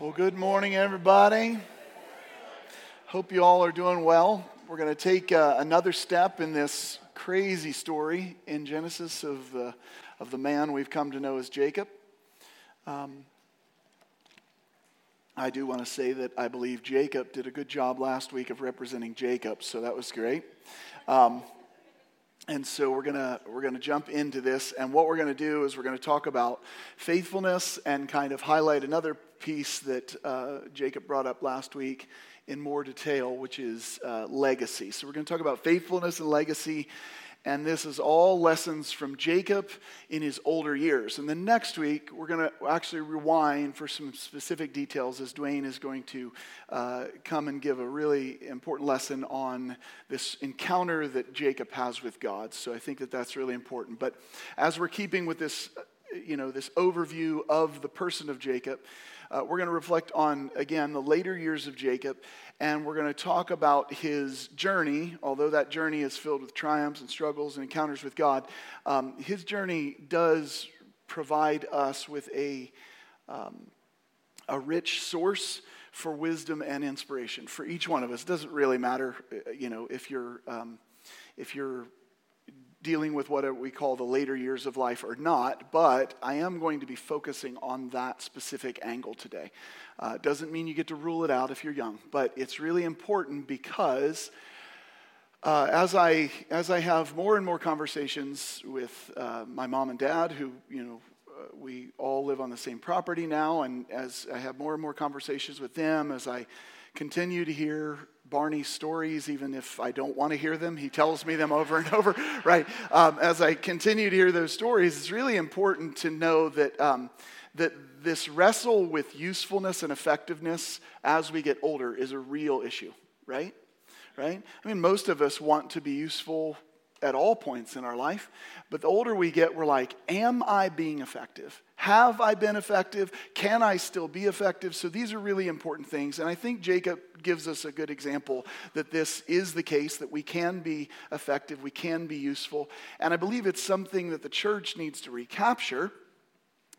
Well, good morning, everybody. Hope you all are doing well. We're going to take uh, another step in this crazy story in Genesis of the, of the man we've come to know as Jacob. Um, I do want to say that I believe Jacob did a good job last week of representing Jacob, so that was great. Um, and so we're gonna we're gonna jump into this, and what we're gonna do is we're gonna talk about faithfulness and kind of highlight another piece that uh, Jacob brought up last week in more detail, which is uh, legacy. So we're gonna talk about faithfulness and legacy, and this is all lessons from Jacob in his older years. And then next week, we're going to actually rewind for some specific details as Dwayne is going to uh, come and give a really important lesson on this encounter that Jacob has with God. So I think that that's really important. But as we're keeping with this, you know, this overview of the person of Jacob, uh, we're going to reflect on, again, the later years of Jacob, and we're going to talk about his journey, although that journey is filled with triumphs and struggles and encounters with God. Um, his journey does provide us with a, um, a rich source for wisdom and inspiration for each one of us. It doesn't really matter, uh, you know, if you're, um, if you're dealing with what we call the later years of life or not, but I am going to be focusing on that specific angle today. Uh, doesn't mean you get to rule it out if you're young, but it's really important because uh, as I as I have more and more conversations with uh, my mom and dad, who you know uh, we all live on the same property now, and as I have more and more conversations with them, as I continue to hear Barney's stories, even if I don't want to hear them. He tells me them over and over, right? Um, as I continue to hear those stories, it's really important to know that, um, that this wrestle with usefulness and effectiveness as we get older is a real issue, right? Right? I mean, most of us want to be useful at all points in our life. But the older we get, we're like, Am I being effective? Have I been effective? Can I still be effective? So these are really important things. And I think Jacob gives us a good example that this is the case, that we can be effective, we can be useful. And I believe it's something that the church needs to recapture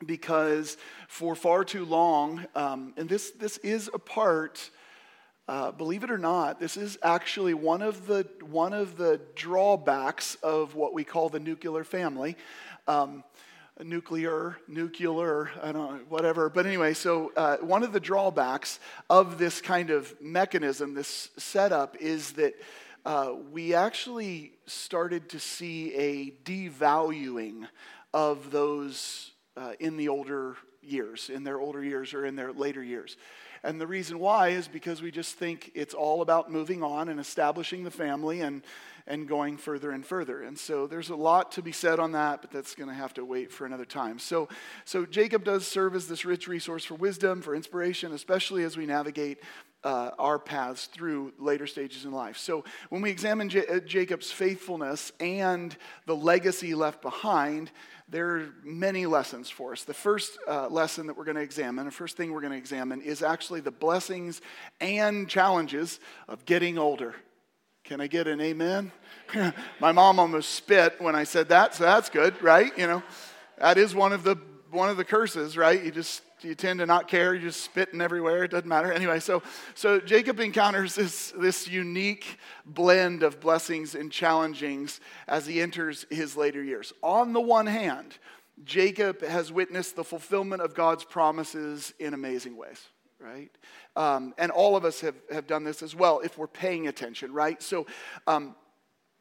because for far too long, um, and this, this is a part uh, believe it or not, this is actually one of the, one of the drawbacks of what we call the nuclear family. Um, nuclear, nuclear, I don't know, whatever. But anyway, so uh, one of the drawbacks of this kind of mechanism, this setup, is that uh, we actually started to see a devaluing of those uh, in the older years, in their older years or in their later years. And the reason why is because we just think it's all about moving on and establishing the family and, and going further and further. And so there's a lot to be said on that, but that's going to have to wait for another time. So, so Jacob does serve as this rich resource for wisdom, for inspiration, especially as we navigate uh, our paths through later stages in life. So, when we examine J- uh, Jacob's faithfulness and the legacy left behind, there are many lessons for us. The first uh, lesson that we're going to examine, the first thing we're going to examine, is actually the blessings and challenges of getting older. Can I get an amen? My mom almost spit when I said that, so that's good, right? You know, that is one of the one of the curses, right? You just you tend to not care. You're just spitting everywhere. It doesn't matter. Anyway, so, so Jacob encounters this, this unique blend of blessings and challengings as he enters his later years. On the one hand, Jacob has witnessed the fulfillment of God's promises in amazing ways, right? Um, and all of us have, have done this as well if we're paying attention, right? So, um,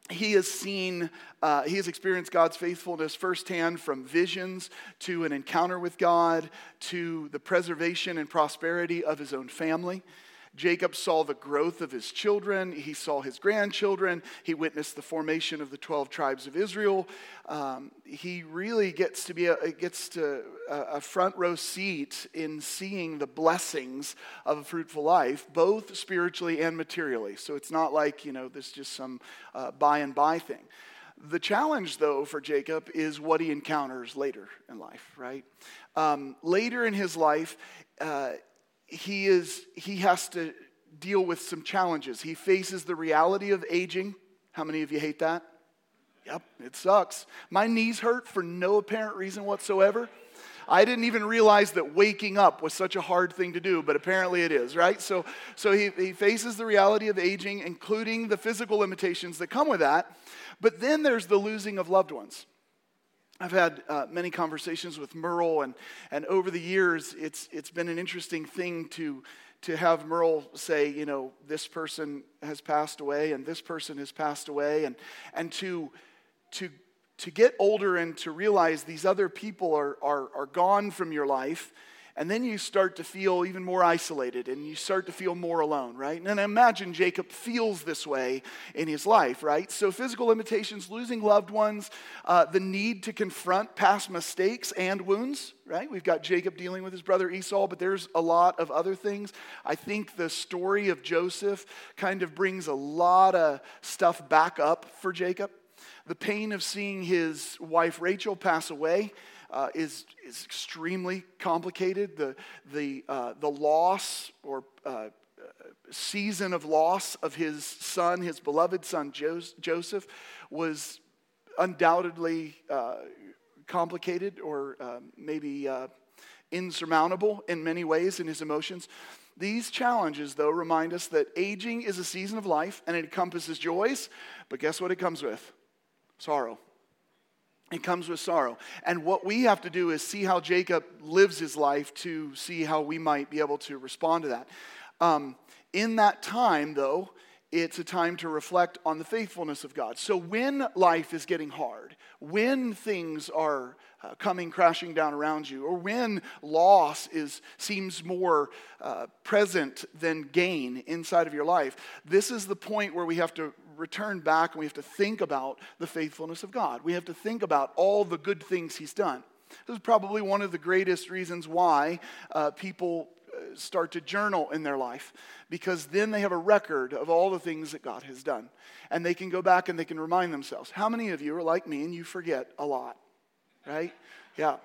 he has seen, uh, he has experienced God's faithfulness firsthand from visions to an encounter with God to the preservation and prosperity of his own family. Jacob saw the growth of his children. He saw his grandchildren. He witnessed the formation of the 12 tribes of Israel. Um, he really gets to be a, gets to a front row seat in seeing the blessings of a fruitful life, both spiritually and materially. So it's not like, you know, this just some uh, by and by thing. The challenge, though, for Jacob is what he encounters later in life, right? Um, later in his life, uh, he, is, he has to deal with some challenges. He faces the reality of aging. How many of you hate that? Yep, it sucks. My knees hurt for no apparent reason whatsoever. I didn't even realize that waking up was such a hard thing to do, but apparently it is, right? So, so he, he faces the reality of aging, including the physical limitations that come with that. But then there's the losing of loved ones. I've had uh, many conversations with Merle, and, and over the years, it's, it's been an interesting thing to, to have Merle say, you know, this person has passed away and this person has passed away, and, and to, to, to get older and to realize these other people are, are, are gone from your life and then you start to feel even more isolated and you start to feel more alone, right? And imagine Jacob feels this way in his life, right? So, physical limitations, losing loved ones, uh, the need to confront past mistakes and wounds, right? We've got Jacob dealing with his brother Esau, but there's a lot of other things. I think the story of Joseph kind of brings a lot of stuff back up for Jacob. The pain of seeing his wife Rachel pass away uh, is, is extremely complicated. The, the, uh, the loss or uh, season of loss of his son, his beloved son Joseph, was undoubtedly uh, complicated or um, maybe uh, insurmountable in many ways in his emotions. These challenges, though, remind us that aging is a season of life and it encompasses joys, but guess what it comes with? Sorrow. It comes with sorrow. And what we have to do is see how Jacob lives his life to see how we might be able to respond to that. Um, in that time, though, it's a time to reflect on the faithfulness of God. So when life is getting hard, when things are uh, coming crashing down around you, or when loss is, seems more uh, present than gain inside of your life, this is the point where we have to return back and we have to think about the faithfulness of God. We have to think about all the good things He's done. This is probably one of the greatest reasons why uh, people uh, start to journal in their life because then they have a record of all the things that God has done. And they can go back and they can remind themselves. How many of you are like me and you forget a lot? Right? Yeah.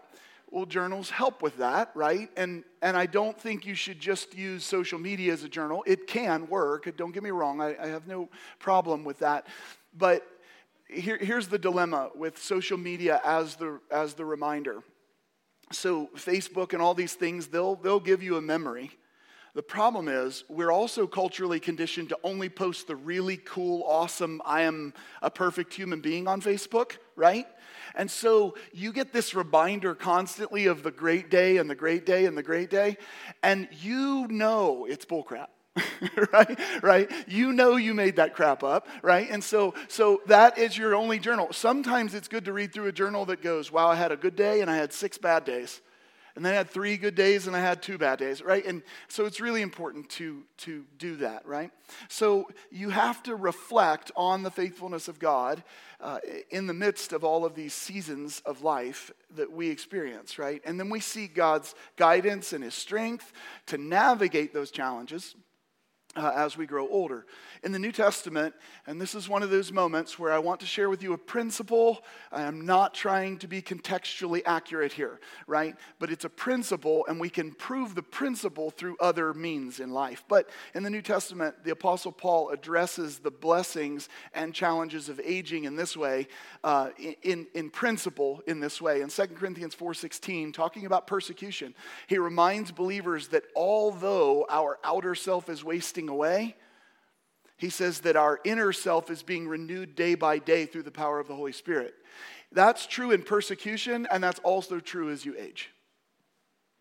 Well, journals help with that, right? And, and I don't think you should just use social media as a journal. It can work, don't get me wrong, I, I have no problem with that. But here, here's the dilemma with social media as the, as the reminder. So, Facebook and all these things, they'll, they'll give you a memory. The problem is, we're also culturally conditioned to only post the really cool, awesome, I am a perfect human being on Facebook, right? And so you get this reminder constantly of the great day and the great day and the great day, and you know it's bullcrap. right? Right? You know you made that crap up right? And so so that is your only journal. Sometimes it's good to read through a journal that goes wow i had a good day and i had six bad days and then I had three good days and I had two bad days, right? And so it's really important to, to do that, right? So you have to reflect on the faithfulness of God uh, in the midst of all of these seasons of life that we experience, right? And then we see God's guidance and His strength to navigate those challenges uh, as we grow older. In the New Testament, and this is one of those moments where I want to share with you a principle. I am not trying to be contextually accurate here, right? But it's a principle, and we can prove the principle through other means in life. But in the New Testament, the Apostle Paul addresses the blessings and challenges of aging in this way, uh, in, in principle in this way. In 2 Corinthians 4.16, talking about persecution, he reminds believers that although our outer self is wasting away. He says that our inner self is being renewed day by day through the power of the Holy Spirit. That's true in persecution, and that's also true as you age.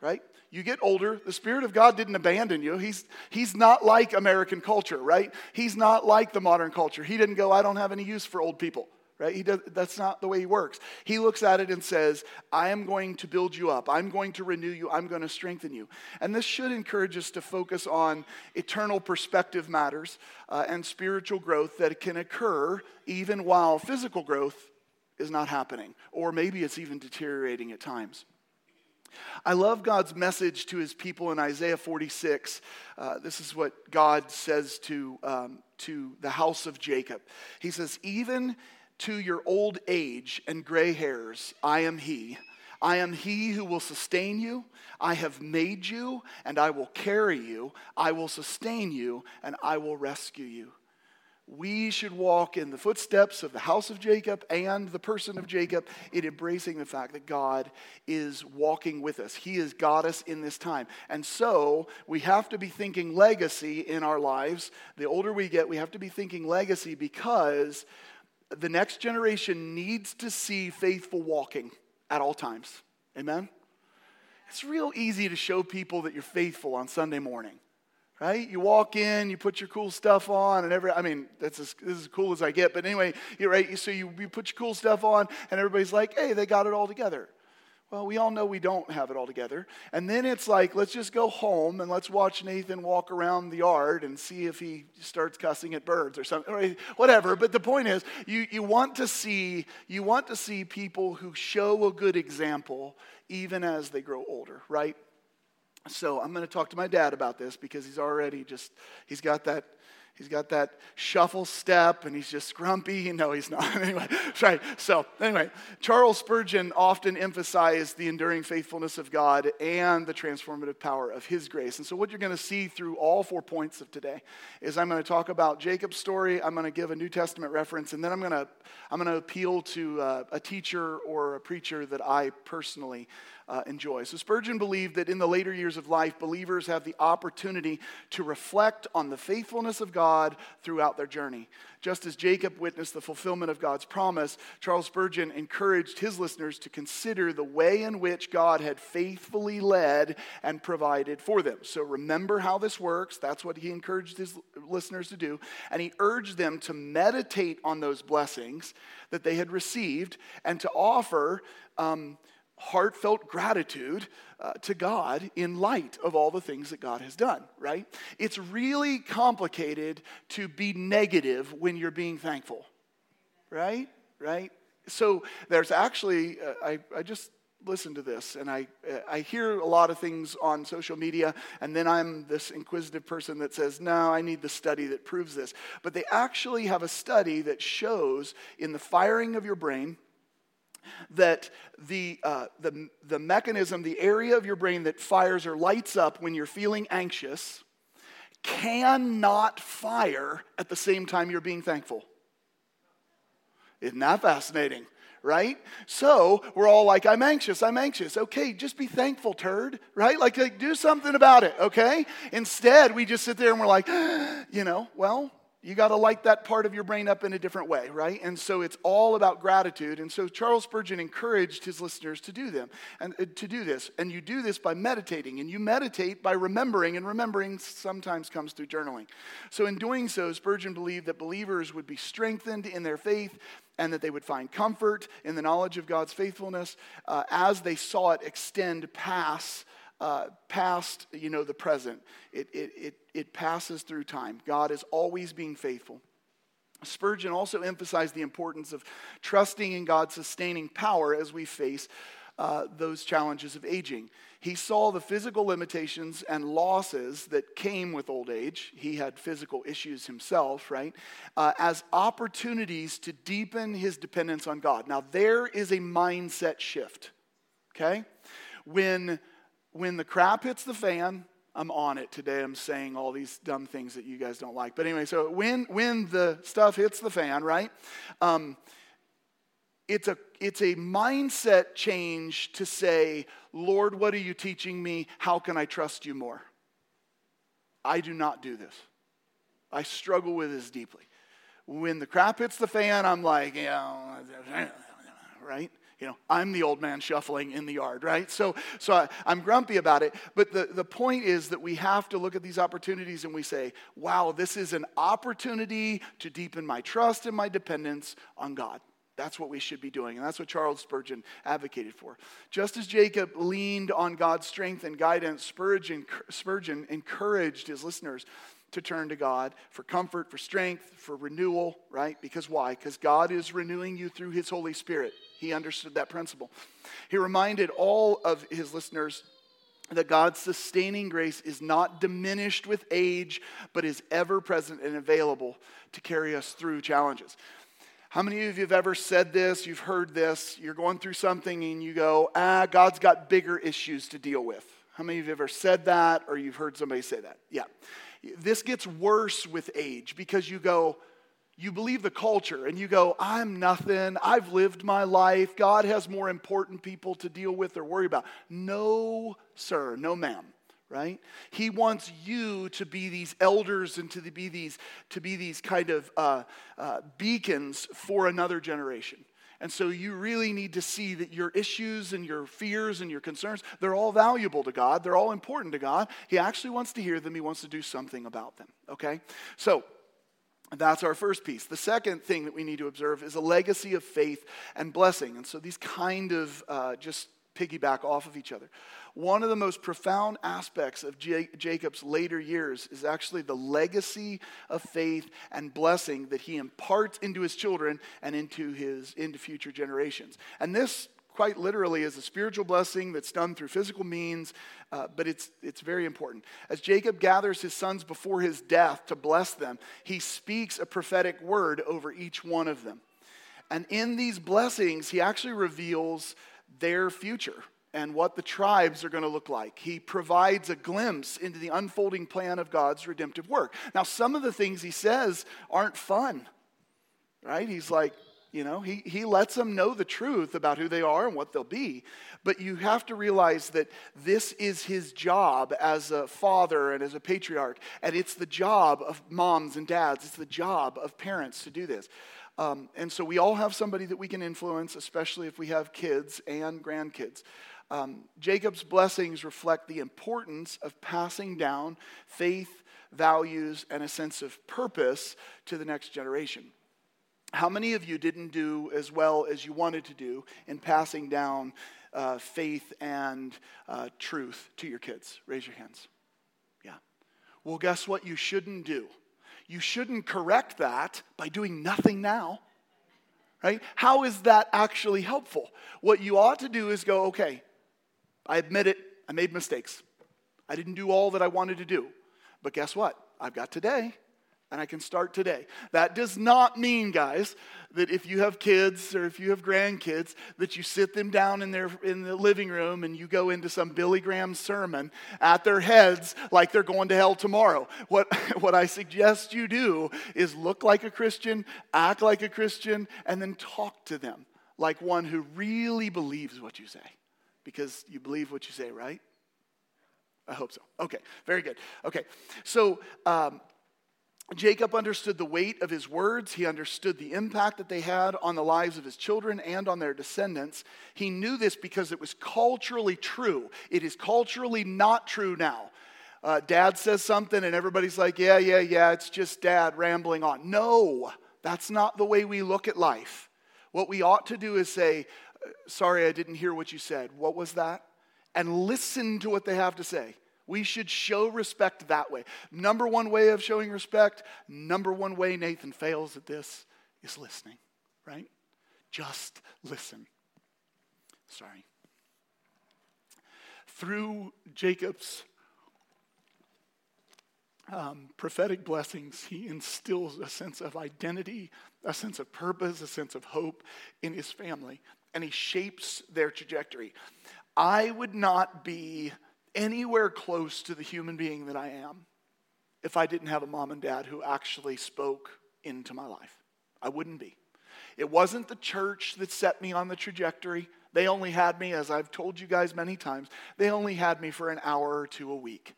Right? You get older, the Spirit of God didn't abandon you. He's, he's not like American culture, right? He's not like the modern culture. He didn't go, I don't have any use for old people right? He does, that's not the way he works. He looks at it and says, I am going to build you up. I'm going to renew you. I'm going to strengthen you. And this should encourage us to focus on eternal perspective matters uh, and spiritual growth that can occur even while physical growth is not happening, or maybe it's even deteriorating at times. I love God's message to his people in Isaiah 46. Uh, this is what God says to, um, to the house of Jacob. He says, Even to your old age and gray hairs, I am He. I am He who will sustain you. I have made you, and I will carry you. I will sustain you, and I will rescue you. we should walk in the footsteps of the house of Jacob and the person of Jacob in embracing the fact that God is walking with us. He has got us in this time. And so we have to be thinking legacy in our lives. The older we get, we have to be thinking legacy because the next generation needs to see faithful walking at all times. Amen? It's real easy to show people that you're faithful on Sunday morning right? You walk in, you put your cool stuff on, and every, I mean, that's as, this is as cool as I get, but anyway, you're right, so you, you put your cool stuff on, and everybody's like, hey, they got it all together. Well, we all know we don't have it all together. And then it's like, let's just go home and let's watch Nathan walk around the yard and see if he starts cussing at birds or something, or whatever. But the point is, you, you, want to see, you want to see people who show a good example even as they grow older, right? So I'm going to talk to my dad about this because he's already just, he's got that He's got that shuffle step and he's just grumpy. No, he's not. anyway, right. So, anyway, Charles Spurgeon often emphasized the enduring faithfulness of God and the transformative power of his grace. And so, what you're going to see through all four points of today is I'm going to talk about Jacob's story, I'm going to give a New Testament reference, and then I'm going to, I'm going to appeal to uh, a teacher or a preacher that I personally uh, enjoy. So Spurgeon believed that in the later years of life, believers have the opportunity to reflect on the faithfulness of God throughout their journey. Just as Jacob witnessed the fulfillment of God's promise, Charles Spurgeon encouraged his listeners to consider the way in which God had faithfully led and provided for them. So remember how this works. That's what he encouraged his listeners to do. And he urged them to meditate on those blessings that they had received and to offer. Um, heartfelt gratitude uh, to God in light of all the things that God has done, right? It's really complicated to be negative when you're being thankful, right? Right? So there's actually, uh, I, I just listened to this and I, I hear a lot of things on social media and then i'm this inquisitive person that says no i need the study that proves this but they actually have a study that shows in the firing of your brain that the, uh, the, the mechanism, the area of your brain that fires or lights up when you're feeling anxious, cannot fire at the same time you're being thankful. Isn't that fascinating? Right? So we're all like, I'm anxious, I'm anxious. Okay, just be thankful, turd, right? Like, like do something about it, okay? Instead, we just sit there and we're like, you know, well, you got to light that part of your brain up in a different way, right? And so it's all about gratitude. And so Charles Spurgeon encouraged his listeners to do them and uh, to do this. And you do this by meditating, and you meditate by remembering, and remembering sometimes comes through journaling. So in doing so, Spurgeon believed that believers would be strengthened in their faith and that they would find comfort in the knowledge of God's faithfulness uh, as they saw it extend past uh, past, you know, the present. It, it, it, it passes through time. God is always being faithful. Spurgeon also emphasized the importance of trusting in God's sustaining power as we face uh, those challenges of aging. He saw the physical limitations and losses that came with old age. He had physical issues himself, right? Uh, as opportunities to deepen his dependence on God. Now, there is a mindset shift, okay? When when the crap hits the fan, I'm on it today. I'm saying all these dumb things that you guys don't like. But anyway, so when when the stuff hits the fan, right? Um, it's a it's a mindset change to say, Lord, what are you teaching me? How can I trust you more? I do not do this. I struggle with this deeply. When the crap hits the fan, I'm like, yeah, right? You know, I'm the old man shuffling in the yard, right? So, so I, I'm grumpy about it. But the, the point is that we have to look at these opportunities and we say, wow, this is an opportunity to deepen my trust and my dependence on God. That's what we should be doing. And that's what Charles Spurgeon advocated for. Just as Jacob leaned on God's strength and guidance, Spurgeon, Spurgeon encouraged his listeners to turn to God for comfort, for strength, for renewal, right? Because why? Because God is renewing you through his Holy Spirit. He understood that principle. He reminded all of his listeners that God's sustaining grace is not diminished with age, but is ever present and available to carry us through challenges. How many of you have ever said this? You've heard this. You're going through something and you go, ah, God's got bigger issues to deal with. How many of you have ever said that or you've heard somebody say that? Yeah. This gets worse with age because you go, you believe the culture and you go, I'm nothing. I've lived my life. God has more important people to deal with or worry about. No, sir. No, ma'am. Right? He wants you to be these elders and to be these, to be these kind of uh, uh, beacons for another generation. And so you really need to see that your issues and your fears and your concerns, they're all valuable to God. They're all important to God. He actually wants to hear them. He wants to do something about them. Okay? So that's our first piece. The second thing that we need to observe is a legacy of faith and blessing. And so these kind of uh, just piggyback off of each other. One of the most profound aspects of J- Jacob's later years is actually the legacy of faith and blessing that he imparts into his children and into his into future generations. And this quite literally is a spiritual blessing that's done through physical means, uh, but it's, it's very important. As Jacob gathers his sons before his death to bless them, he speaks a prophetic word over each one of them. And in these blessings, he actually reveals their future and what the tribes are going to look like. He provides a glimpse into the unfolding plan of God's redemptive work. Now, some of the things he says aren't fun, right? He's like, you know, he, he lets them know the truth about who they are and what they'll be. But you have to realize that this is his job as a father and as a patriarch. And it's the job of moms and dads, it's the job of parents to do this. Um, and so we all have somebody that we can influence, especially if we have kids and grandkids. Um, Jacob's blessings reflect the importance of passing down faith, values, and a sense of purpose to the next generation. How many of you didn't do as well as you wanted to do in passing down uh, faith and uh, truth to your kids? Raise your hands. Yeah. Well, guess what you shouldn't do? You shouldn't correct that by doing nothing now. Right? How is that actually helpful? What you ought to do is go, okay, I admit it, I made mistakes. I didn't do all that I wanted to do. But guess what? I've got today, and I can start today. That does not mean, guys, that if you have kids or if you have grandkids, that you sit them down in, their, in the living room and you go into some Billy Graham sermon at their heads like they're going to hell tomorrow. What, what I suggest you do is look like a Christian, act like a Christian, and then talk to them like one who really believes what you say because you believe what you say, right? I hope so. Okay, very good. Okay, so um, Jacob understood the weight of his words. He understood the impact that they had on the lives of his children and on their descendants. He knew this because it was culturally true. It is culturally not true now. Uh, dad says something and everybody's like, yeah, yeah, yeah, it's just dad rambling on. No, that's not the way we look at life. What we ought to do is say, sorry, I didn't hear what you said. What was that? And listen to what they have to say. We should show respect that way. Number one way of showing respect, number one way Nathan fails at this is listening, right? Just listen. Sorry. Through Jacob's um, prophetic blessings, he instills a sense of identity, a sense of purpose, a sense of hope in his family and he shapes their trajectory. I would not be anywhere close to the human being that I am if I didn't have a mom and dad who actually spoke into my life. I wouldn't be. It wasn't the church that set me on the trajectory. They only had me, as I've told you guys many times, they only had me for an hour or two a week.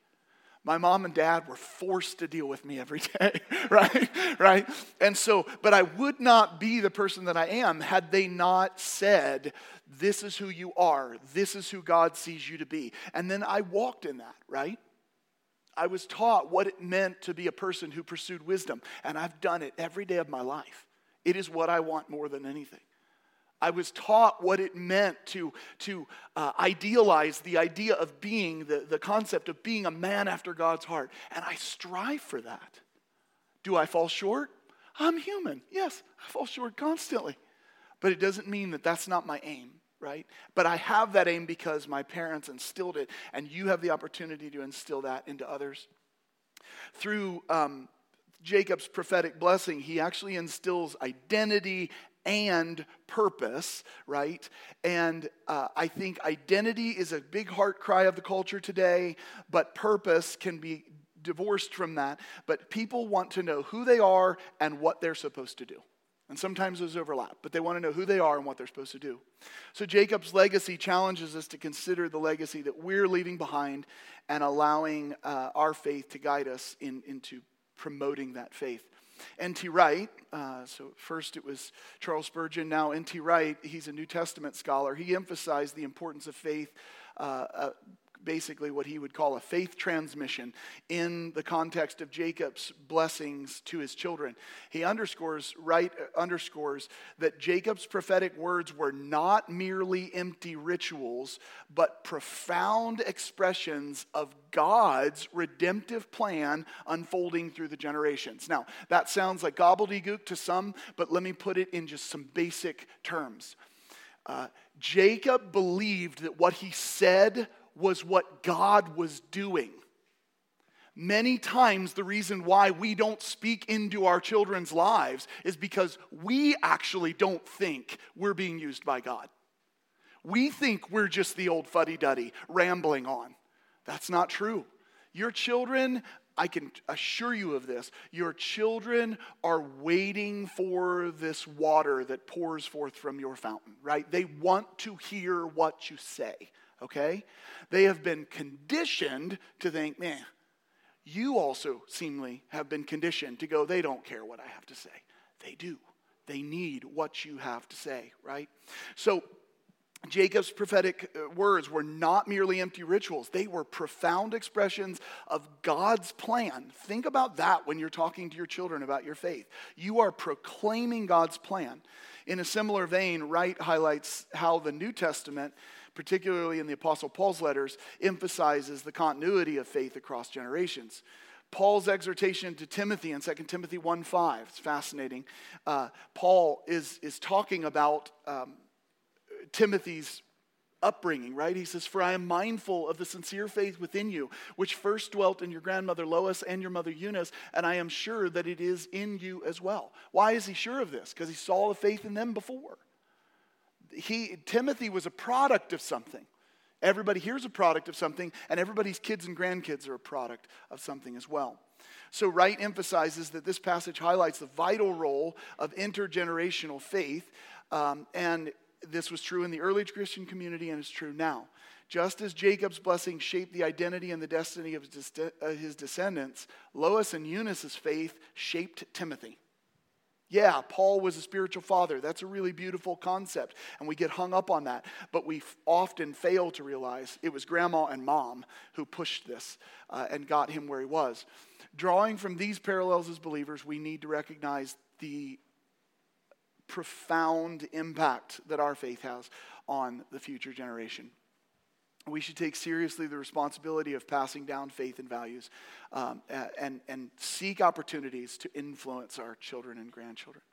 My mom and dad were forced to deal with me every day, right? Right? And so, but I would not be the person that I am had they not said, This is who you are. This is who God sees you to be. And then I walked in that, right? I was taught what it meant to be a person who pursued wisdom, and I've done it every day of my life. It is what I want more than anything. I was taught what it meant to, to uh, idealize the idea of being, the, the concept of being a man after God's heart. And I strive for that. Do I fall short? I'm human. Yes, I fall short constantly. But it doesn't mean that that's not my aim, right? But I have that aim because my parents instilled it, and you have the opportunity to instill that into others. Through um, Jacob's prophetic blessing, he actually instills identity and purpose, right? And uh, I think identity is a big heart cry of the culture today, but purpose can be divorced from that, but people want to know who they are and what they're supposed to do. And sometimes those overlap, but they want to know who they are and what they're supposed to do. So Jacob's legacy challenges us to consider the legacy that we're leaving behind and allowing uh, our faith to guide us in, into promoting that faith. N.T. Wright, uh, so first it was Charles Spurgeon, now N.T. Wright, he's a New Testament scholar. He emphasized the importance of faith uh, uh, basically what he would call a faith transmission in the context of Jacob's blessings to his children. He underscores, right, uh, underscores that Jacob's prophetic words were not merely empty rituals, but profound expressions of God's redemptive plan unfolding through the generations. Now, that sounds like gobbledygook to some, but let me put it in just some basic terms. Uh, Jacob believed that what he said was what God was doing. Many times, the reason why we don't speak into our children's lives is because we actually don't think we're being used by God. We think we're just the old fuddy duddy rambling on. That's not true. Your children, I can assure you of this, your children are waiting for this water that pours forth from your fountain, right? They want to hear what you say okay? They have been conditioned to think, man, you also seemingly have been conditioned to go, they don't care what I have to say. They do. They need what you have to say, right? So, Jacob's prophetic uh, words were not merely empty rituals, they were profound expressions of God's plan. Think about that when you're talking to your children about your faith. You are proclaiming God's plan. In a similar vein, Wright highlights how the New Testament particularly in the Apostle Paul's letters, emphasizes the continuity of faith across generations. Paul's exhortation to Timothy in 2 Timothy 1 5, it's fascinating. Uh, Paul is, is talking about um, Timothy's upbringing, right? He says, For I am mindful of the sincere faith within you, which first dwelt in your grandmother Lois and your mother Eunice, and I am sure that it is in you as well. Why is he sure of this? Because he saw the faith in them before he, Timothy was a product of something. Everybody here's a product of something, and everybody's kids and grandkids are a product of something as well. So, Wright emphasizes that this passage highlights the vital role of intergenerational faith, um, and this was true in the early Christian community and is true now. Just as Jacob's blessing shaped the identity and the destiny of his descendants, Lois and Eunice's faith shaped Timothy. Yeah, Paul was a spiritual father. That's a really beautiful concept, and we get hung up on that. But we often fail to realize it was grandma and mom who pushed this uh, and got him where he was. Drawing from these parallels as believers, we need to recognize the profound impact that our faith has on the future generation we should take seriously the responsibility of passing down faith and values um, and, and seek opportunities to influence our children and grandchildren.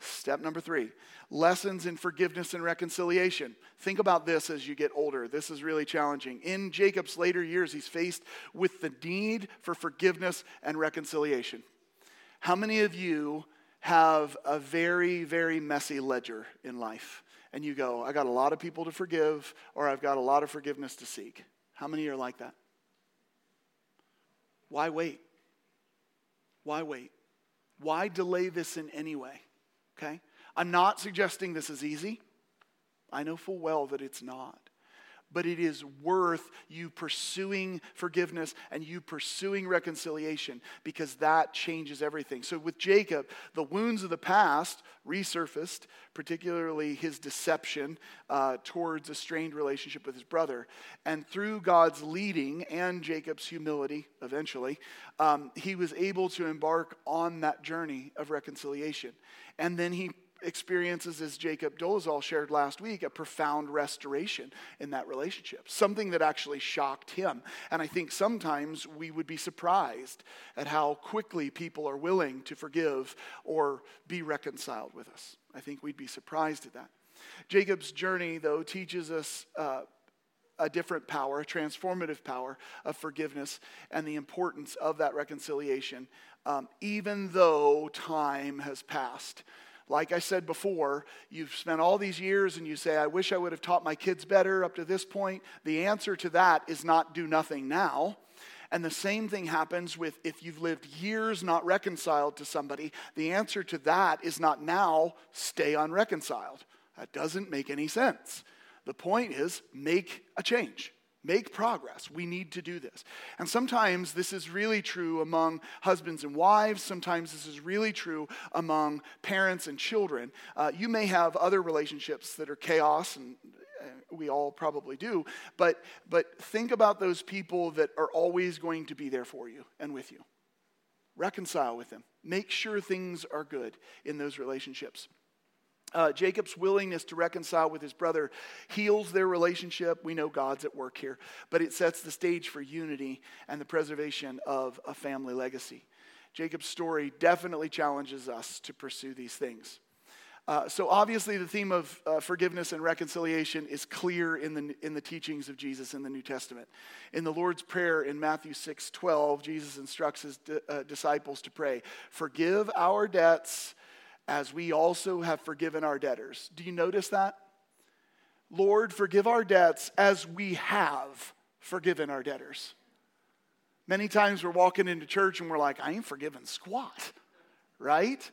Step number three lessons in forgiveness and reconciliation. Think about this as you get older. This is really challenging. In Jacob's later years, he's faced with the need for forgiveness and reconciliation. How many of you have a very, very messy ledger in life? And you go, I got a lot of people to forgive, or I've got a lot of forgiveness to seek. How many are like that? Why wait? Why wait? Why delay this in any way? Okay? I'm not suggesting this is easy. I know full well that it's not but it is worth you pursuing forgiveness and you pursuing reconciliation because that changes everything. So, with Jacob, the wounds of the past resurfaced, particularly his deception uh, towards a strained relationship with his brother. And through God's leading and Jacob's humility, eventually, um, he was able to embark on that journey of reconciliation. And then he experiences, as Jacob Dolezal shared last week, a profound restoration in that relationship, something that actually shocked him. And I think sometimes we would be surprised at how quickly people are willing to forgive or be reconciled with us. I think we'd be surprised at that. Jacob's journey, though, teaches us. Uh, a different power, a transformative power of forgiveness, and the importance of that reconciliation, um, even though time has passed. Like I said before, you've spent all these years and you say, I wish I would have taught my kids better up to this point. The answer to that is not do nothing now. And the same thing happens with if you've lived years not reconciled to somebody, the answer to that is not now stay unreconciled. That doesn't make any sense. The point is make a change. Make progress. We need to do this. And sometimes this is really true among husbands and wives. Sometimes this is really true among parents and children. Uh, you may have other relationships that are chaos, and uh, we all probably do. But, but think about those people that are always going to be there for you and with you. Reconcile with them. Make sure things are good in those relationships. Uh, Jacob's willingness to reconcile with his brother heals their relationship. We know God's at work here, but it sets the stage for unity and the preservation of a family legacy. Jacob's story definitely challenges us to pursue these things. Uh, so, obviously, the theme of uh, forgiveness and reconciliation is clear in the, in the teachings of Jesus in the New Testament. In the Lord's Prayer in Matthew 6 12, Jesus instructs his di- uh, disciples to pray, Forgive our debts as we also have forgiven our debtors. Do you notice that? Lord, forgive our debts as we have forgiven our debtors. Many times we're walking into church and we're like, I ain't forgiven squat, right?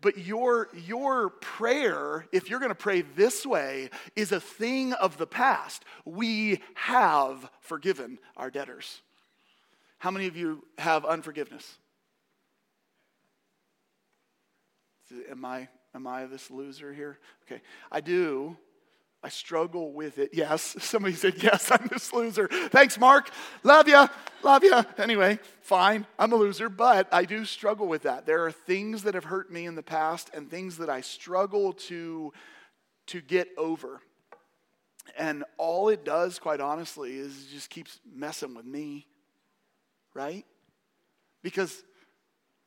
But your, your prayer, if you're to pray this way, is a thing of the past. We have forgiven our debtors. How many of you have unforgiveness? Am I, am I this loser here? Okay, I do. I struggle with it. Yes, somebody said, Yes, I'm this loser. Thanks, Mark. Love you. Love you. Anyway, fine. I'm a loser, but I do struggle with that. There are things that have hurt me in the past and things that I struggle to, to get over. And all it does, quite honestly, is just keeps messing with me, right? Because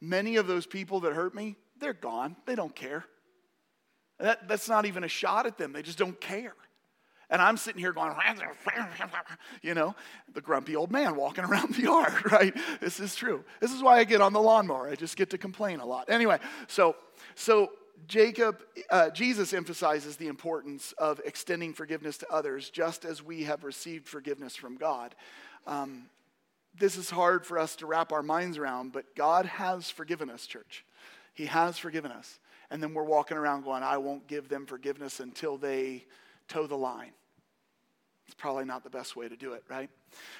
many of those people that hurt me, they're gone. They don't care. That, that's not even a shot at them. They just don't care. And I'm sitting here going, you know, the grumpy old man walking around the yard, right? This is true. This is why I get on the lawnmower. I just get to complain a lot. Anyway, so so Jacob, uh, Jesus emphasizes the importance of extending forgiveness to others, just as we have received forgiveness from God. Um, this is hard for us to wrap our minds around, but God has forgiven us, church. He has forgiven us. And then we're walking around going, I won't give them forgiveness until they toe the line. It's probably not the best way to do it, right?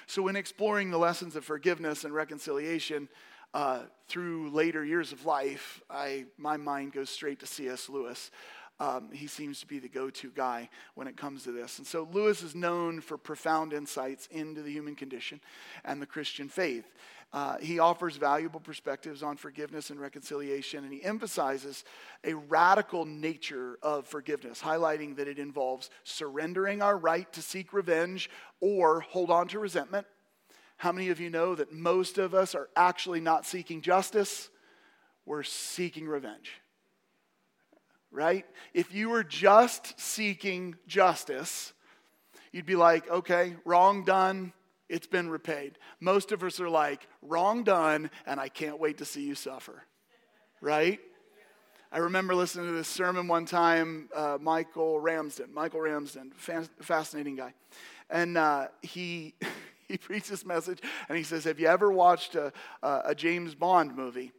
So, in exploring the lessons of forgiveness and reconciliation uh, through later years of life, I, my mind goes straight to C.S. Lewis. Um, he seems to be the go to guy when it comes to this. And so Lewis is known for profound insights into the human condition and the Christian faith. Uh, he offers valuable perspectives on forgiveness and reconciliation, and he emphasizes a radical nature of forgiveness, highlighting that it involves surrendering our right to seek revenge or hold on to resentment. How many of you know that most of us are actually not seeking justice? We're seeking revenge. Right? If you were just seeking justice, you'd be like, okay, wrong done, it's been repaid. Most of us are like, wrong done, and I can't wait to see you suffer. Right? I remember listening to this sermon one time, uh, Michael Ramsden. Michael Ramsden, fascinating guy. And uh, he, he preached this message, and he says, Have you ever watched a, a James Bond movie?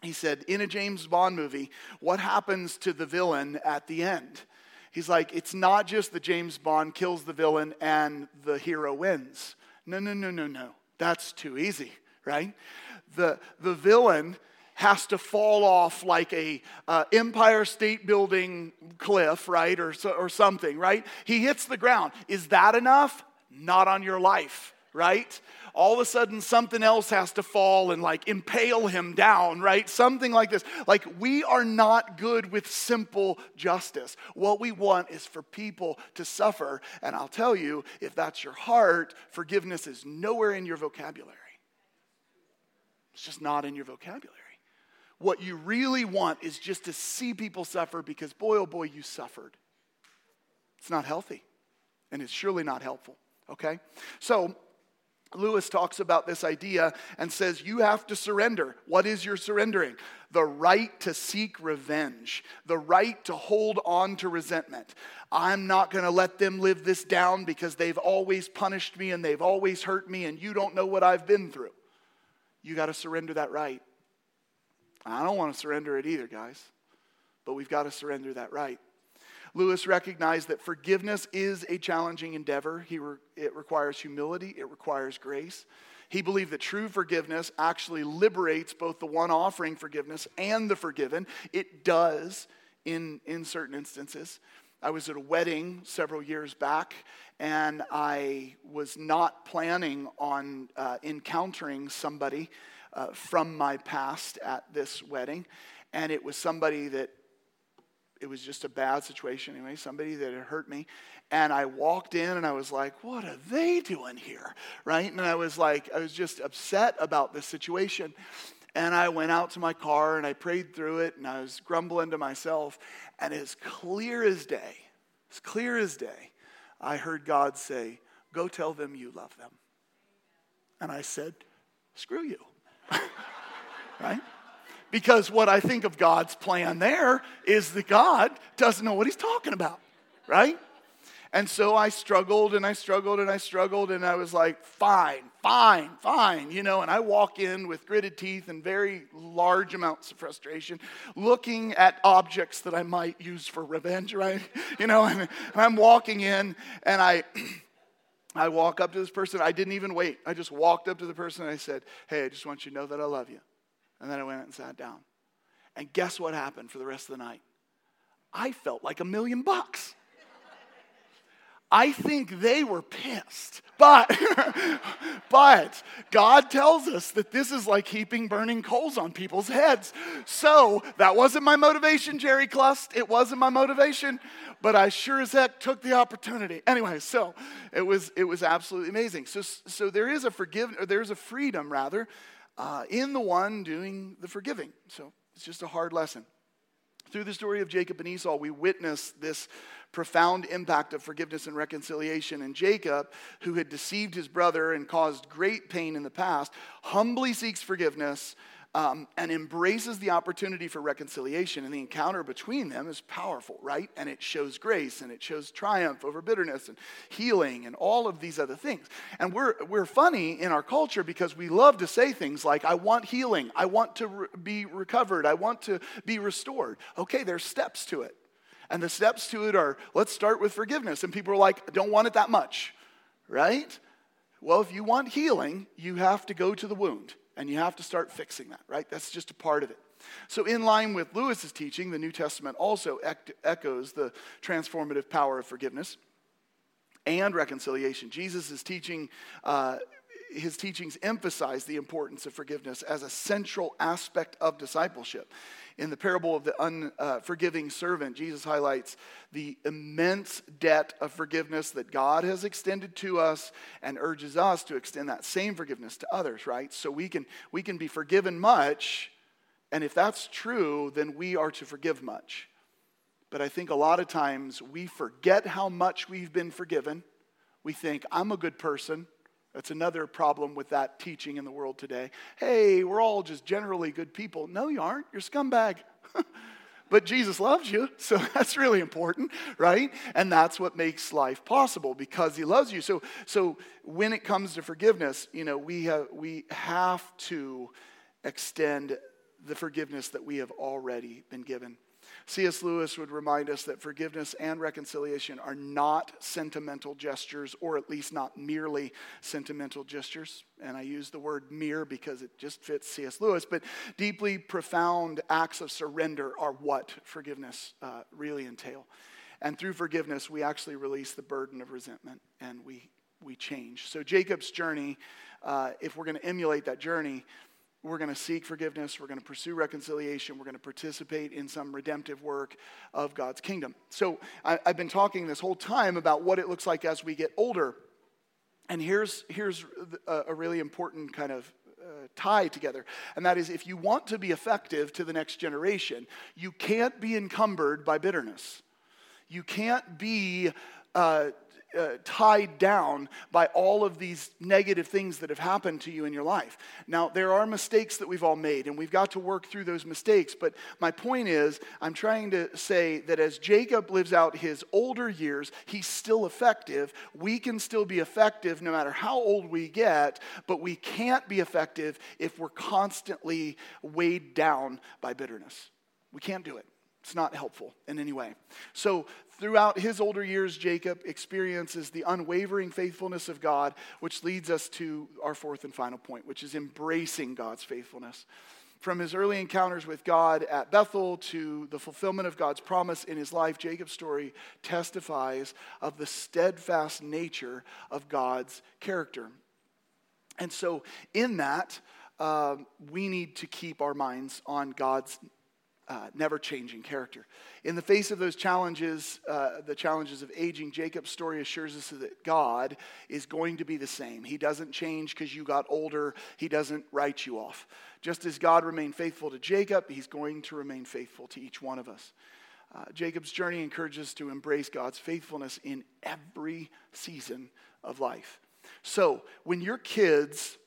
He said, In a James Bond movie, what happens to the villain at the end? He's like, it's not just the James Bond kills the villain and the hero wins. No, no, no, no, no. That's too easy, right? The, the villain has to fall off like a uh, Empire State Building cliff, right, or, or something, right? He hits the ground. Is that enough? Not on your life, right? all of a sudden something else has to fall and like impale him down, right? Something like this. Like we are not good with simple justice. What we want is for people to suffer. And I'll tell you, if that's your heart, forgiveness is nowhere in your vocabulary. It's just not in your vocabulary. What you really want is just to see people suffer because, boy, oh boy, you suffered. It's not healthy, and it's surely not helpful, okay? So, Lewis talks about this idea and says, You have to surrender. What is your surrendering? The right to seek revenge, the right to hold on to resentment. I'm not going to let them live this down because they've always punished me and they've always hurt me, and you don't know what I've been through. You got to surrender that right. I don't want to surrender it either, guys, but we've got to surrender that right. Lewis recognized that forgiveness is a challenging endeavor. He re- it requires humility, it requires grace. He believed that true forgiveness actually liberates both the one offering forgiveness and the forgiven. It does in, in certain instances. I was at a wedding several years back, and I was not planning on uh, encountering somebody uh, from my past at this wedding. And it was somebody that it was just a bad situation anyway, somebody that had hurt me. And I walked in and I was like, what are they doing here? Right? And I was like, I was just upset about this situation. And I went out to my car and I prayed through it and I was grumbling to myself. And as clear as day, as clear as day, I heard God say, Go tell them you love them. And I said, Screw you. right? Because what I think of God's plan there is that God doesn't know what he's talking about, right? And so I struggled and I struggled and I struggled and I was like, fine, fine, fine, you know. And I walk in with gritted teeth and very large amounts of frustration, looking at objects that I might use for revenge, right? You know, and, and I'm walking in and I. I walk up to this person. I didn't even wait. I just walked up to the person and I said, Hey, I just want you to know that I love you. And then I went and sat down. And guess what happened for the rest of the night? I felt like a million bucks. I think they were pissed. But, but God tells us that this is like heaping burning coals on people's heads. So that wasn't my motivation, Jerry Clust. It wasn't my motivation, but I sure as heck took the opportunity. Anyway, so it was it was absolutely amazing. So so there is a forgiveness, or there's a freedom rather, uh, in the one doing the forgiving. So it's just a hard lesson. Through the story of Jacob and Esau, we witness this profound impact of forgiveness and reconciliation. And Jacob, who had deceived his brother and caused great pain in the past, humbly seeks forgiveness um, and embraces the opportunity for reconciliation. And the encounter between them is powerful, right? And it shows grace and it shows triumph over bitterness and healing and all of these other things. And we're, we're funny in our culture because we love to say things like, I want healing, I want to re- be recovered, I want to be restored. Okay, there's steps to it. And the steps to it are let's start with forgiveness. And people are like, I don't want it that much, right? Well, if you want healing, you have to go to the wound and you have to start fixing that, right? That's just a part of it. So, in line with Lewis's teaching, the New Testament also echoes the transformative power of forgiveness and reconciliation. Jesus is teaching. Uh, his teachings emphasize the importance of forgiveness as a central aspect of discipleship. In the parable of the unforgiving servant, Jesus highlights the immense debt of forgiveness that God has extended to us and urges us to extend that same forgiveness to others, right? So we can, we can be forgiven much, and if that's true, then we are to forgive much. But I think a lot of times we forget how much we've been forgiven. We think, I'm a good person. That's another problem with that teaching in the world today. Hey, we're all just generally good people. No, you aren't. You're scumbag. but Jesus loves you, so that's really important, right? And that's what makes life possible because he loves you. So so when it comes to forgiveness, you know, we have we have to extend the forgiveness that we have already been given. C.S. Lewis would remind us that forgiveness and reconciliation are not sentimental gestures, or at least not merely sentimental gestures. And I use the word mere because it just fits C.S. Lewis, but deeply profound acts of surrender are what forgiveness uh, really entail. And through forgiveness, we actually release the burden of resentment and we, we change. So, Jacob's journey, uh, if we're going to emulate that journey, we're going to seek forgiveness. We're going to pursue reconciliation. We're going to participate in some redemptive work of God's kingdom. So, I, have been talking this whole time about what it looks like as we get older. And here's, here's a, a really important kind of uh, tie together. And that is if you want to be effective to the next generation, you can't be encumbered by bitterness. You can't be. Uh, uh, tied down by all of these negative things that have happened to you in your life. Now, there are mistakes that we've all made, and we've got to work through those mistakes. But my point is, I'm trying to say that as Jacob lives out his older years, he's still effective. We can still be effective no matter how old we get, but we can't be effective if we're constantly weighed down by bitterness. We can't do it. It's not helpful in any way. So, throughout his older years, Jacob experiences the unwavering faithfulness of God, which leads us to our fourth and final point, which is embracing God's faithfulness. From his early encounters with God at Bethel to the fulfillment of God's promise in his life, Jacob's story testifies of the steadfast nature of God's character. And so, in that, uh, we need to keep our minds on God's uh, never changing character. In the face of those challenges, uh, the challenges of aging, Jacob's story assures us that God is going to be the same. He doesn't change because you got older, He doesn't write you off. Just as God remained faithful to Jacob, He's going to remain faithful to each one of us. Uh, Jacob's journey encourages us to embrace God's faithfulness in every season of life. So, when your kids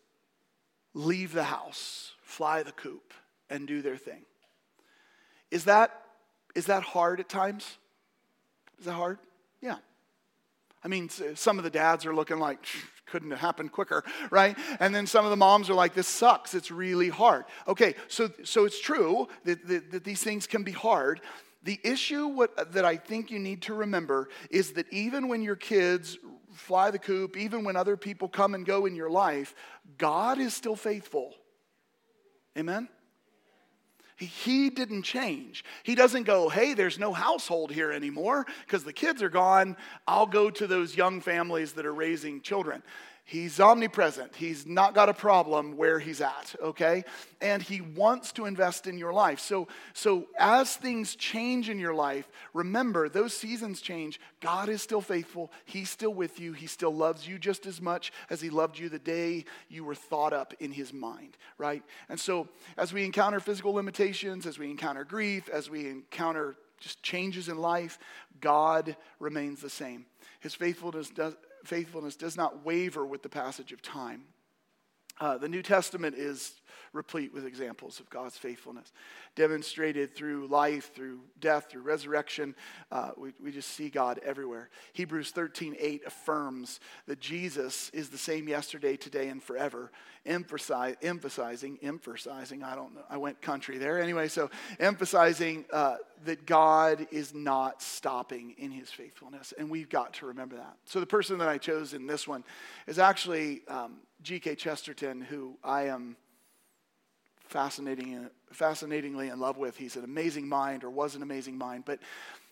leave the house, fly the coop, and do their thing, is that, is that hard at times? Is that hard? Yeah. I mean, some of the dads are looking like, couldn't have happened quicker, right? And then some of the moms are like, this sucks. It's really hard. Okay, so, so it's true that, that, that these things can be hard. The issue what, that I think you need to remember is that even when your kids fly the coop, even when other people come and go in your life, God is still faithful. Amen? He didn't change. He doesn't go, hey, there's no household here anymore because the kids are gone. I'll go to those young families that are raising children. He's omnipresent. He's not got a problem where he's at, okay? And he wants to invest in your life. So, so as things change in your life, remember those seasons change. God is still faithful. He's still with you. He still loves you just as much as he loved you the day you were thought up in his mind, right? And so as we encounter physical limitations, as we encounter grief, as we encounter just changes in life, God remains the same. His faithfulness does, faithfulness does not waver with the passage of time. Uh, the New Testament is replete with examples of God's faithfulness, demonstrated through life, through death, through resurrection. Uh, we, we just see God everywhere. Hebrews 13 8 affirms that Jesus is the same yesterday, today, and forever, emphasize, emphasizing, emphasizing, I don't know, I went country there. Anyway, so emphasizing uh, that God is not stopping in his faithfulness, and we've got to remember that. So the person that I chose in this one is actually um, G.K. Chesterton, who I am fascinating, fascinatingly in love with. He's an amazing mind, or was an amazing mind, but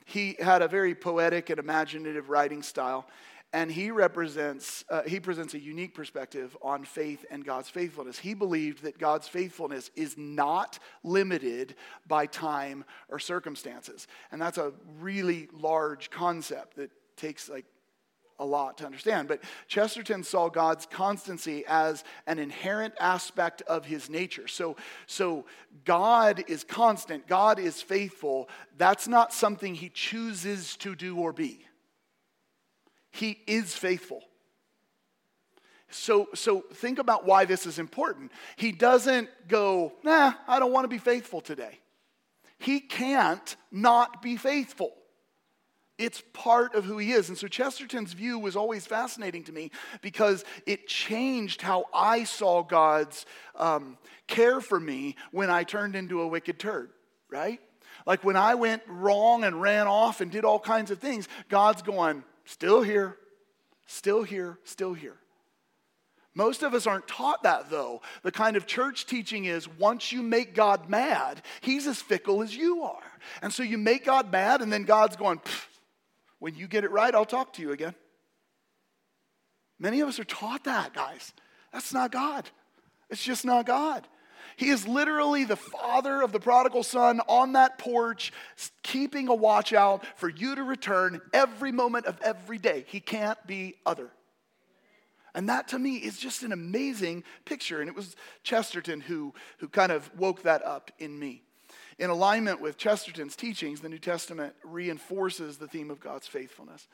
he had a very poetic and imaginative writing style and he represents uh, he presents a unique perspective on faith and god's faithfulness he believed that god's faithfulness is not limited by time or circumstances and that's a really large concept that takes like a lot to understand. But Chesterton saw God's constancy as an inherent aspect of his nature. So, so God is constant, God is faithful. That's not something he chooses to do or be. He is faithful. So, so think about why this is important. He doesn't go, nah, I don't want to be faithful today. He can't not be faithful. It's part of who he is. And so Chesterton's view was always fascinating to me because it changed how I saw God's um, care for me when I turned into a wicked turd, right? Like when I went wrong and ran off and did all kinds of things, God's going, still here, still here, still here. Most of us aren't taught that though. The kind of church teaching is once you make God mad, he's as fickle as you are. And so you make God mad, and then God's going, when you get it right, I'll talk to you again. Many of us are taught that, guys. That's not God. It's just not God. He is literally the father of the prodigal son on that porch, keeping a watch out for you to return every moment of every day. He can't be other. And that to me is just an amazing picture. And it was Chesterton who, who kind of woke that up in me. In alignment with Chesterton's teachings, the New Testament reinforces the theme of God's faithfulness.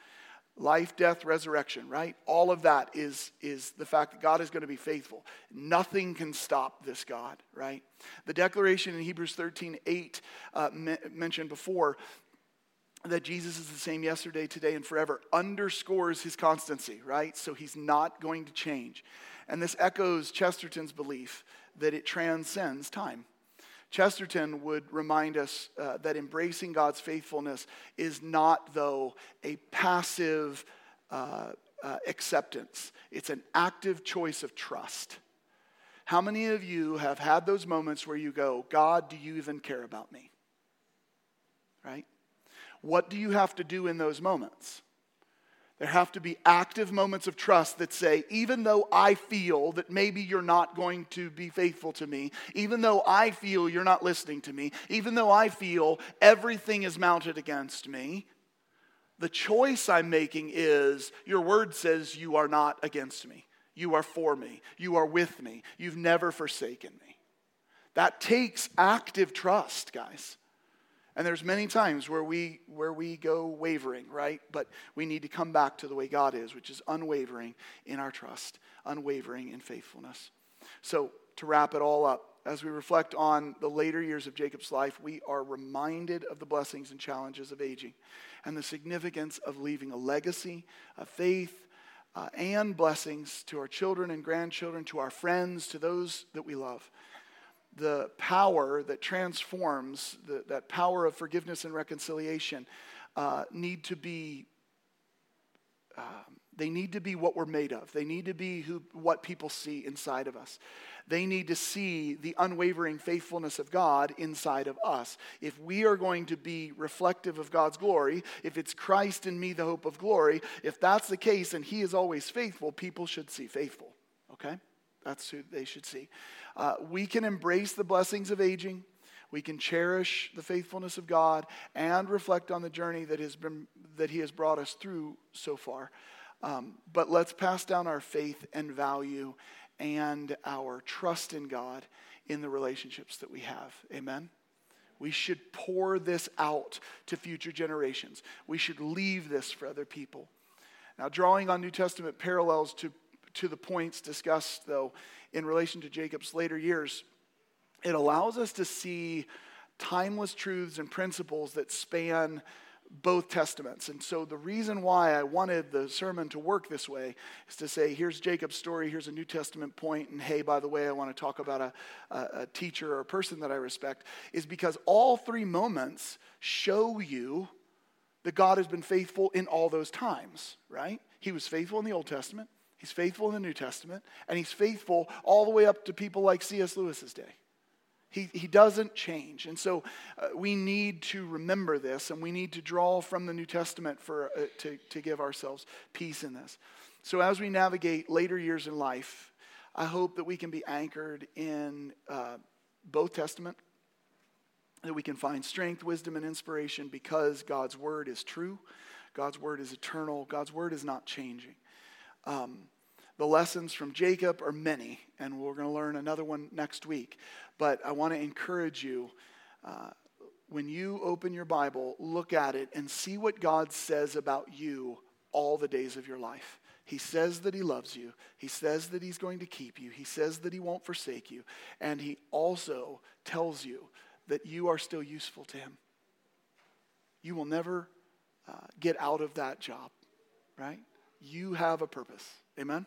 life, death, resurrection, right? All of that is, is the fact that God is going to be faithful. Nothing can stop this God, right? The declaration in Hebrews 13 8 uh, me- mentioned before that Jesus is the same yesterday, today, and forever underscores his constancy, right? So he's not going to change. And this echoes Chesterton's belief that it transcends time. Chesterton would remind us uh, that embracing God's faithfulness is not, though, a passive uh, uh, acceptance, it's an active choice of trust. How many of you have had those moments where you go, God, do you even care about me? Right? What do you have to do in those moments? There have to be active moments of trust that say, even though I feel that maybe you're not going to be faithful to me, even though I feel you're not listening to me, even though I feel everything is mounted against me, the choice I'm making is your word says you are not against me. You are for me. You are with me. You've never forsaken me. That takes active trust, guys. And there's many times where we where we go wavering, right? But we need to come back to the way God is, which is unwavering in our trust, unwavering in faithfulness. So, to wrap it all up, as we reflect on the later years of Jacob's life, we are reminded of the blessings and challenges of aging and the significance of leaving a legacy of faith uh, and blessings to our children and grandchildren, to our friends, to those that we love the power that transforms, the, that power of forgiveness and reconciliation, uh, need to be. Um, they need to be what we're made of. They need to be who, what people see inside of us. They need to see the unwavering faithfulness of God inside of us. If we are going to be reflective of God's glory, if it's Christ in me, the hope of glory, if that's the case and He is always faithful, people should see faithful. Okay? That's who they should see. Uh, we can embrace the blessings of aging. We can cherish the faithfulness of God and reflect on the journey that, has been, that He has brought us through so far. Um, but let's pass down our faith and value and our trust in God in the relationships that we have. Amen? We should pour this out to future generations. We should leave this for other people. Now, drawing on New Testament parallels to, to the points discussed, though, in relation to Jacob's later years, it allows us to see timeless truths and principles that span both testaments. And so the reason why I wanted the sermon to work this way is to say, here's Jacob's story, here's a New Testament point, and hey, by the way, I want to talk about a, a, teacher or a person that I respect, is because all three moments show you that God has been faithful in all those times, right? He was faithful in the Old Testament, He's faithful in the New Testament, and he's faithful all the way up to people like C.S. Lewis's day. He, he doesn't change. And so uh, we need to remember this, and we need to draw from the New Testament for, uh, to, to give ourselves peace in this. So as we navigate later years in life, I hope that we can be anchored in uh, both Testament, that we can find strength, wisdom, and inspiration because God's word is true, God's word is eternal, God's word is not changing. Um, the lessons from Jacob are many, and we're going to learn another one next week. But I want to encourage you uh, when you open your Bible, look at it and see what God says about you all the days of your life. He says that He loves you. He says that He's going to keep you. He says that He won't forsake you. And He also tells you that you are still useful to Him. You will never uh, get out of that job, right? You have a purpose. Amen?